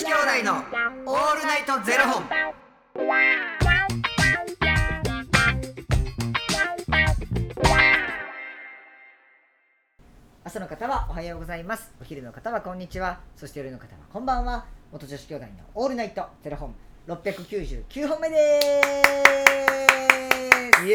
子兄弟のオールナイトゼロ本。朝の方はおはようございます。お昼の方はこんにちは。そして夜の方はこんばんは。元女子兄弟のオールナイトゼロ本。699本目です。イエ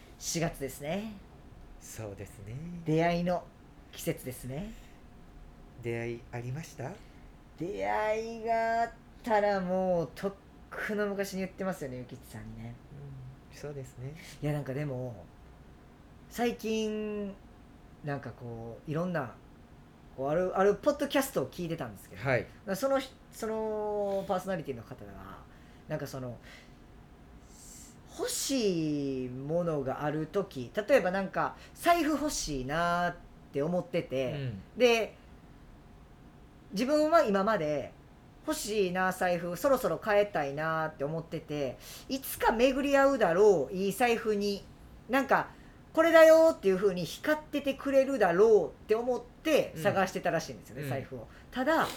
4月ですねそうですね。出会いの季節ですね出会いありました？出会いがあったらもうとっくの昔に言ってますよねゆきちさんにねうん、そうですね。いやなんかでも最近なんかこういろんなこうあるあるポッドキャストを聞いてたんですけど、はい。そのそのパーソナリティの方がなんかその欲しいものがある時例えばなんか財布欲しいなって思ってて、で自分は今まで欲しいな財布そろそろ変えたいなって思ってていつか巡り合うだろういい財布になんかこれだよっていう風に光っててくれるだろうって思って探してたらしいんですよね、うん。財布を。ただ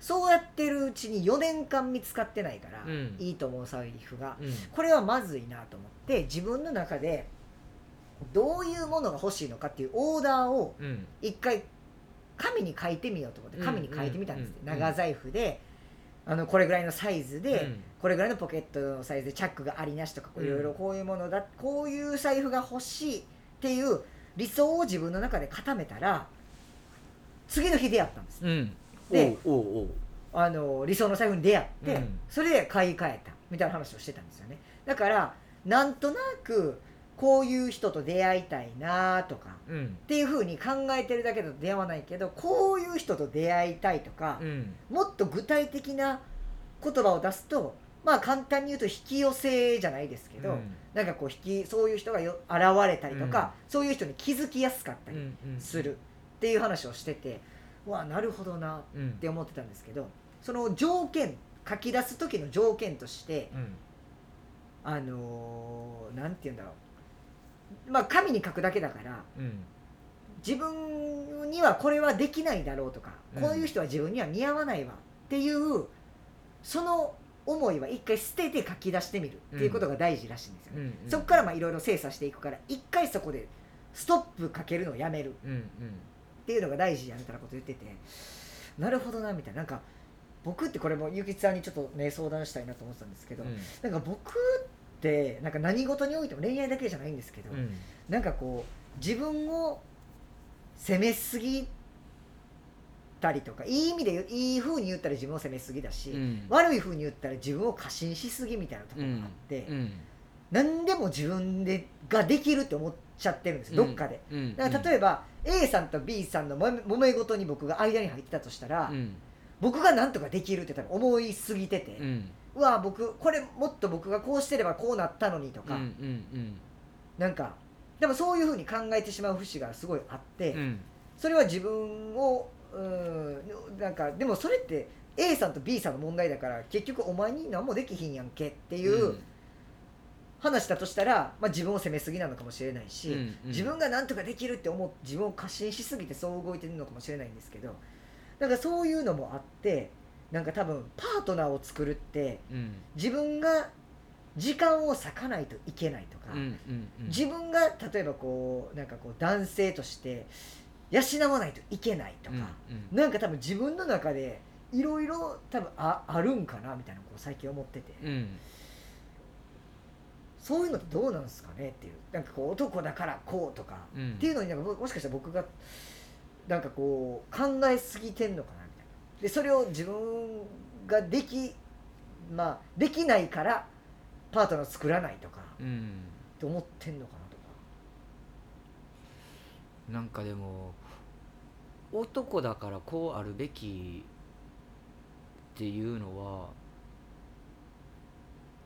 そうやってるうちに4年間見つかってないから、うん。いいと思う財布が。うん。これはまずいなと思って自分の中でどういうものが欲しいのかっていうオーダーをうん。一回紙に書いてみようと思って紙に書いてみたんです長財布であのこれぐらいのサイズで、うん。これぐらいのポケットのサイズでチャックがありなしとかいろいろこういうものだ、こういう財布が欲しいっていう理想を自分の中で固めたら次の日出会ったんです。うん。で。あの理想の財布に出会って、うんそれで買い替えたみたいな話をしてたんですよねだからなんとなくこういう人と出会いたいなとかうん。っていうふうに考えてるだけだと出会わないけどこういう人と出会いたいとかう、ん。もっと具体的な言葉を出すとまあ簡単に言うと引き寄せじゃないですけど、なんかこう引きそういう人がよ現れたりとか、そういう人に気づきやすかったりうん。するっていう話をしてて、うわなるほどなっうん。て思ってたんですけどその条件書き出す時の条件としてうん。あのーなんて言うんだろうまあ紙に書くだけだからうん。自分にはこれはできないだろうとか、うんこういう人は自分には似合わないわっていうその思いは一回捨てて書き出してみるっていうことが大事らしいんですよね、うん。そこからまあいろいろ精査していくから一回そこでストップかけるのをやめるうん。うん。っていうのが大事やみたいなこと言っててなるほどなみたいななんか僕ってこれもゆきつさんにちょっとね相談したいなと思ってたんですけど、うん。なんか僕ってなんか何事においても恋愛だけじゃないんですけど、うん。なんかこう自分を責めすぎたりとかいい意味でいい風に言ったら自分を責めすぎだし、うん。悪い風に言ったら自分を過信しすぎみたいなところがあって、うん。何でも自分でができるって思っちゃってるんですよどっかで。うん。だから例えば A さんと B さんのもめ揉め事に僕が間に入ってたとしたら、うん。僕が何とかできるって多分思いすぎてて、うん。うわ僕これもっと僕がこうしてればこうなったのにとか、うん。うん。なんかでもそういうふうに考えてしまう節がすごいあって、うん。それは自分をうんなんかでもそれって A さんと B さんの問題だから結局お前に何もできひんやんけっていう話だとしたら、まあ、自分を責めすぎなのかもしれないし、うん自分が何とかできるって思う自分を過信しすぎてそう動いてるのかもしれないんですけどなんかそういうのもあってなんか多分パートナーを作るってうん。自分が時間を割かないといけないとか、うん。うん。自分が例えばこうなんかこう男性として養わないといけないとか、うん。なんか多分自分の中でいろいろ多分ああるんかなみたいなこう最近思ってて、うん。そういうのってどうなんですかねっていうなんかこう男だからこうとか、うん。っていうのになんかももしかしたら僕がなんかこう考えすぎてんのかなみたいなでそれを自分ができまあできないからパートナー作らないとかうん。って思ってんのかなとかなんかでも男だからこうあるべきっっていうのは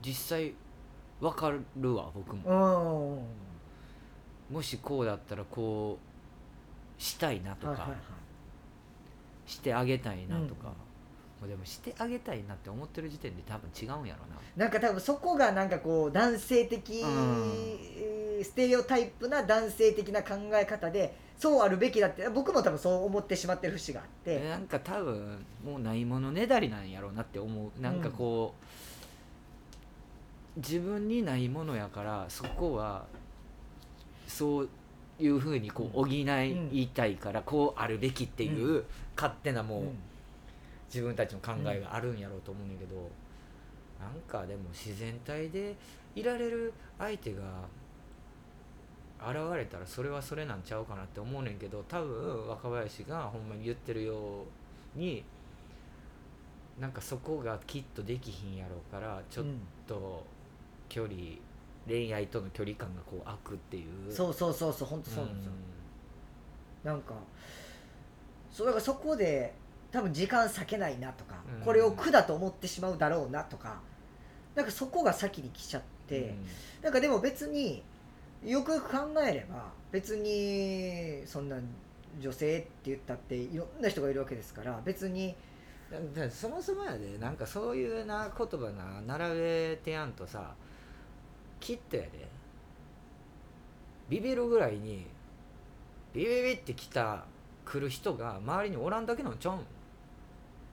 実際わかるわ僕も。うん。もしこうだったらこうしたいなとか、はいはいはい。してあげたいなとか、うん。もうでもしてあげたいなって思ってる時点で多分違うんやろな。んか多分そこがなんかこう男性的、ステレオタイプな男性的な考え方でそうあるべきだって僕も多分そう思ってしまってる節があって、ななんか多分もうないものねだりなんやろうなって思う。なんかこう、自分にないものやからそこはそういうふうにこう補いたいからこうあるべきっていう勝手なもう、うん。自分たちの考えがあるんやろうと思うんだけど、なんかでも自然体でいられる相手が現れたらそれはそれなんちゃうかなって思うねんけど多分若林がほんまに言ってるようになんかそこがきっとできひんやろうからちょっと距離恋愛との距離感がこう空くっていう。そうそうそうそう本当そうなんですよ、うなんかそうだからそこで多分時間割けないなとか、うん。これを苦だと思ってしまうだろうなとかなんかそこが先に来ちゃって、ん。なんかでも別によくよく考えれば別にそんな女性って言ったっていろんな人がいるわけですから別にそもそもやでなんかそういうな言葉な並べてやんとさきっとやで。ビビるぐらいにビビビってきた来る人が周りにおらんだけなんちゃうん？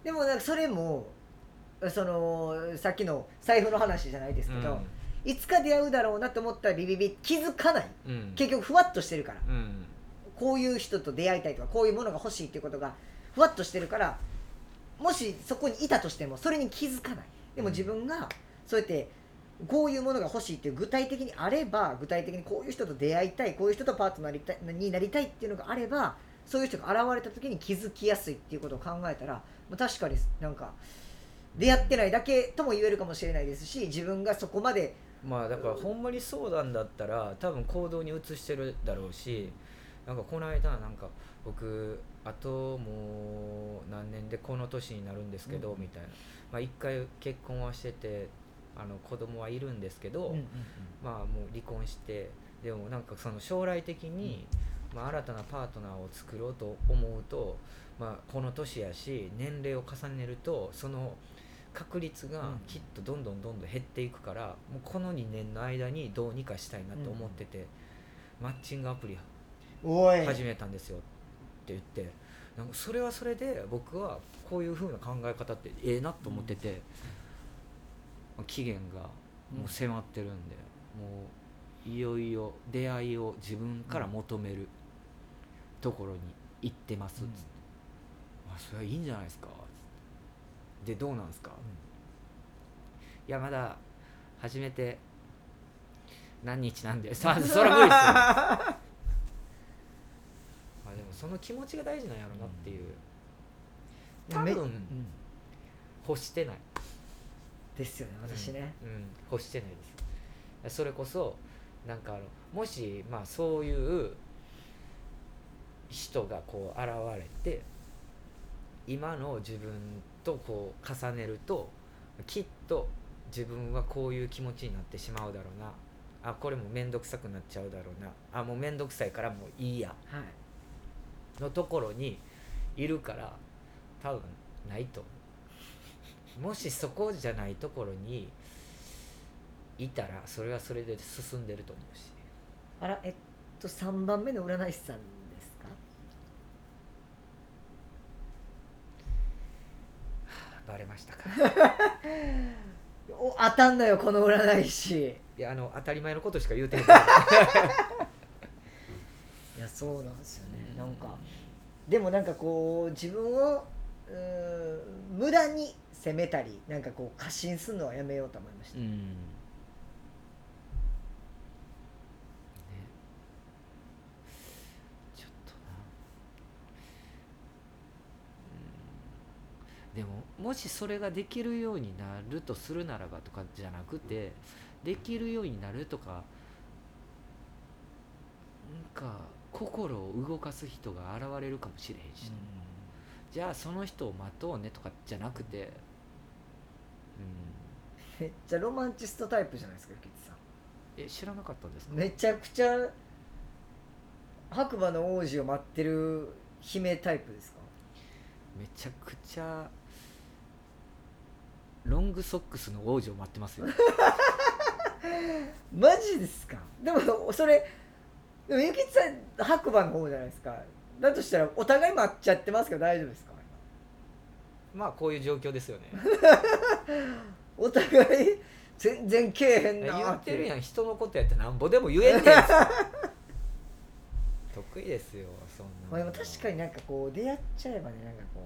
でもなんかそれもそのさっきの財布の話じゃないですけど、いつか出会うだろうなと思ったらビビビ気づかない。うん。うん結局ふわっとしてるから。うん。こういう人と出会いたいとかこういうものが欲しいっていうことがふわっとしてるからもしそこにいたとしてもそれに気づかない。でも自分がそうやってこういうものが欲しいっていう具体的にあれば具体的にこういう人と出会いたいこういう人とパートナーになりたいになりたいっていうのがあればそういう人が現れた時に気づきやすいっていうことを考えたら、まあ、確かになんか出会ってないだけとも言えるかもしれないですし自分がそこまでまあだからほんまにそうなんだったら多分行動に移してるだろうしなんかこの間なんか僕あともう何年でこの年になるんですけど、うん。みたいな。まあ一回結婚はしててあの子供はいるんですけど、まあもう離婚してでもなんかその将来的に、まあ、新たなパートナーを作ろうと思うと、まあ、この年やし年齢を重ねるとその確率がうん。きっとどんどんどんどん減っていくから、もうこの2年の間にどうにかしたいなと思ってて、マッチングアプリ始めたんですよって言って。なんかそれはそれで僕はこういう風な考え方ってええなと思ってて、まあ期限がもう迫ってるんで、もういよいよ出会いを自分から求めるところに行ってますっつって、あそれはいいんじゃないですかでどうなんですか、いやまだ初めて何日なんで さそれは無理ですよ。まあでもその気持ちが大事なんやろなっていう、多分。めうん。欲してないですよね私ね、うん、欲してないです。それこそなんかあのもしまあそういう人がこう現れて今の自分とこう重ねるときっと自分はこういう気持ちになってしまうだろうな。あこれも面倒くさくなっちゃうだろうな。あもう面倒くさいからもういいや。はい。のところにいるから多分ないと思うもしそこじゃないところにいたらそれはそれで進んでると思うし。あらえっと3番目の占い師さんですか？バレましたか。お当たんなよこの占い師。いやあの当たり前のことしか言うてへん いやそうなんですよね。なんかでもなんかこう自分をう無駄に責めたりなんかこう過信するのはやめようと思いました、うん。ね。ちょっとな。でももしそれができるようになるとするならばとかじゃなくてできるようになるとかなんか心を動かす人が現れるかもしれへんしな、じゃあその人を待とうねとかじゃなくてめっちゃロマンチストタイプじゃないですかゆきつさん。え知らなかったんですか？めちゃくちゃ白馬の王子を待ってる姫タイプですか？めちゃくちゃロングソックスの王子を待ってますよ。マジですか？でもそれでもゆきつさん白馬の方じゃないですか。だとしたらお互い待っちゃってますけど大丈夫ですか？まあこういう状況ですよね。お互い全然けえへんな言ーって。るやん人のことやってなんぼでも言えんねん。得意ですよそんなまあ、でも確かになんかこう出会っちゃえばねなんかこう。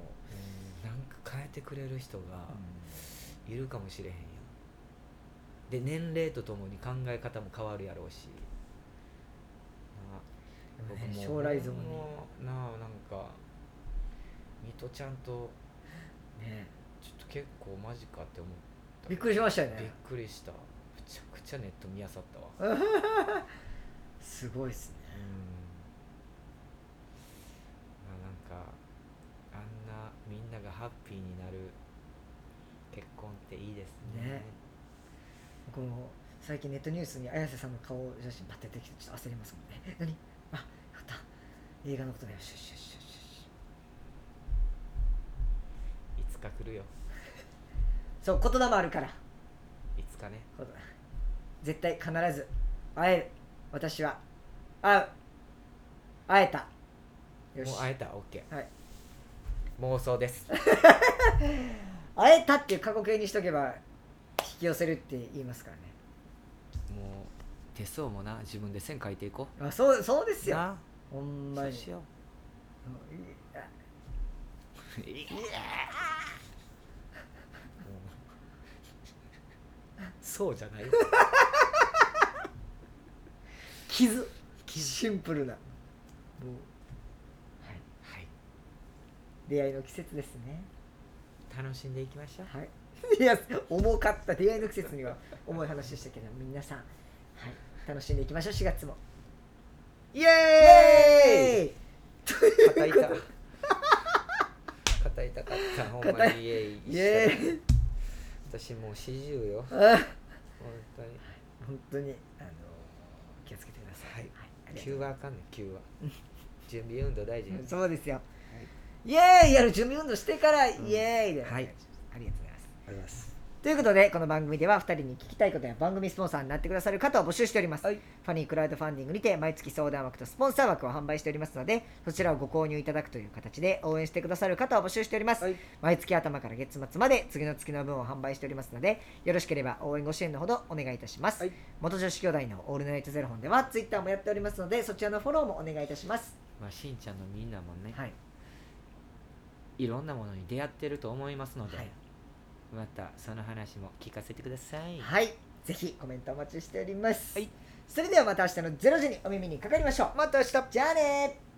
んなんか変えてくれる人がう、いるかもしれへんやんで年齢とともに考え方も変わるやろうし。ね僕も将来像になあなんか水戸ちゃんとね。ちょっと結構マジかって思った。びっくりしましたよびっねくりした。めちゃくちゃネット見漁ったわ。すごいっすね。まあなんかあんなみんながハッピーになる結婚っていいですね。ね。この最近ネットニュースに綾瀬さんの顔写真パッて出てきてちょっと焦りますもんね。え 何？あよかった。映画のことだよ。シュッシュッシュッか来るよ。ュそう言霊あるから。いつかね。絶対必ず会える。私は。会う。会えた。よし。もう会えた？OK はい。妄想です。会えたっていう過去形にしとけば引き寄せるって言いますからね。もう手相もな。自分で線書いていこあそうそうですよ。ほんまに。そうしよう。んいや。う いやそうじゃない。傷。シンプルな。もう。はい。はい。出会いの季節ですね。楽しんでいきましょう。はい。いや重かった。出会いの季節には重い話でしたけど皆さん、はい、楽しんでいきましょう。4月も。イイ！エーイ！肩痛肩痛か。った ほんまにイエイ。イエーイ私もう40よ。あ。本当に。本当にあの気をつけてください、はい。急はあかんねん急は。準備運動大事よそうですよ、イエーイ！やる準備運動してから、イエーイ！で、はいありがとうございます。ありますということでこの番組では2人に聞きたいことや番組スポンサーになってくださる方を募集しております、はい。ファニークラウドファンディングにて毎月相談枠とスポンサー枠を販売しておりますのでそちらをご購入いただくという形で応援してくださる方を募集しております、はい。毎月頭から月末まで次の月の分を販売しておりますのでよろしければ応援ご支援のほどお願いいたします、はい。元女子兄弟のオールナイトゼロ本ではツイッターもやっておりますのでそちらのフォローもお願いいたします。まあしんちゃんのみんなもね、はい。い、ろんなものに出会ってると思いますので、はいまたその話も聞かせてください。はい、ぜひコメントお待ちしております。はい。それではまた明日の0時にお耳にかかりましょう。また明日。じゃあねー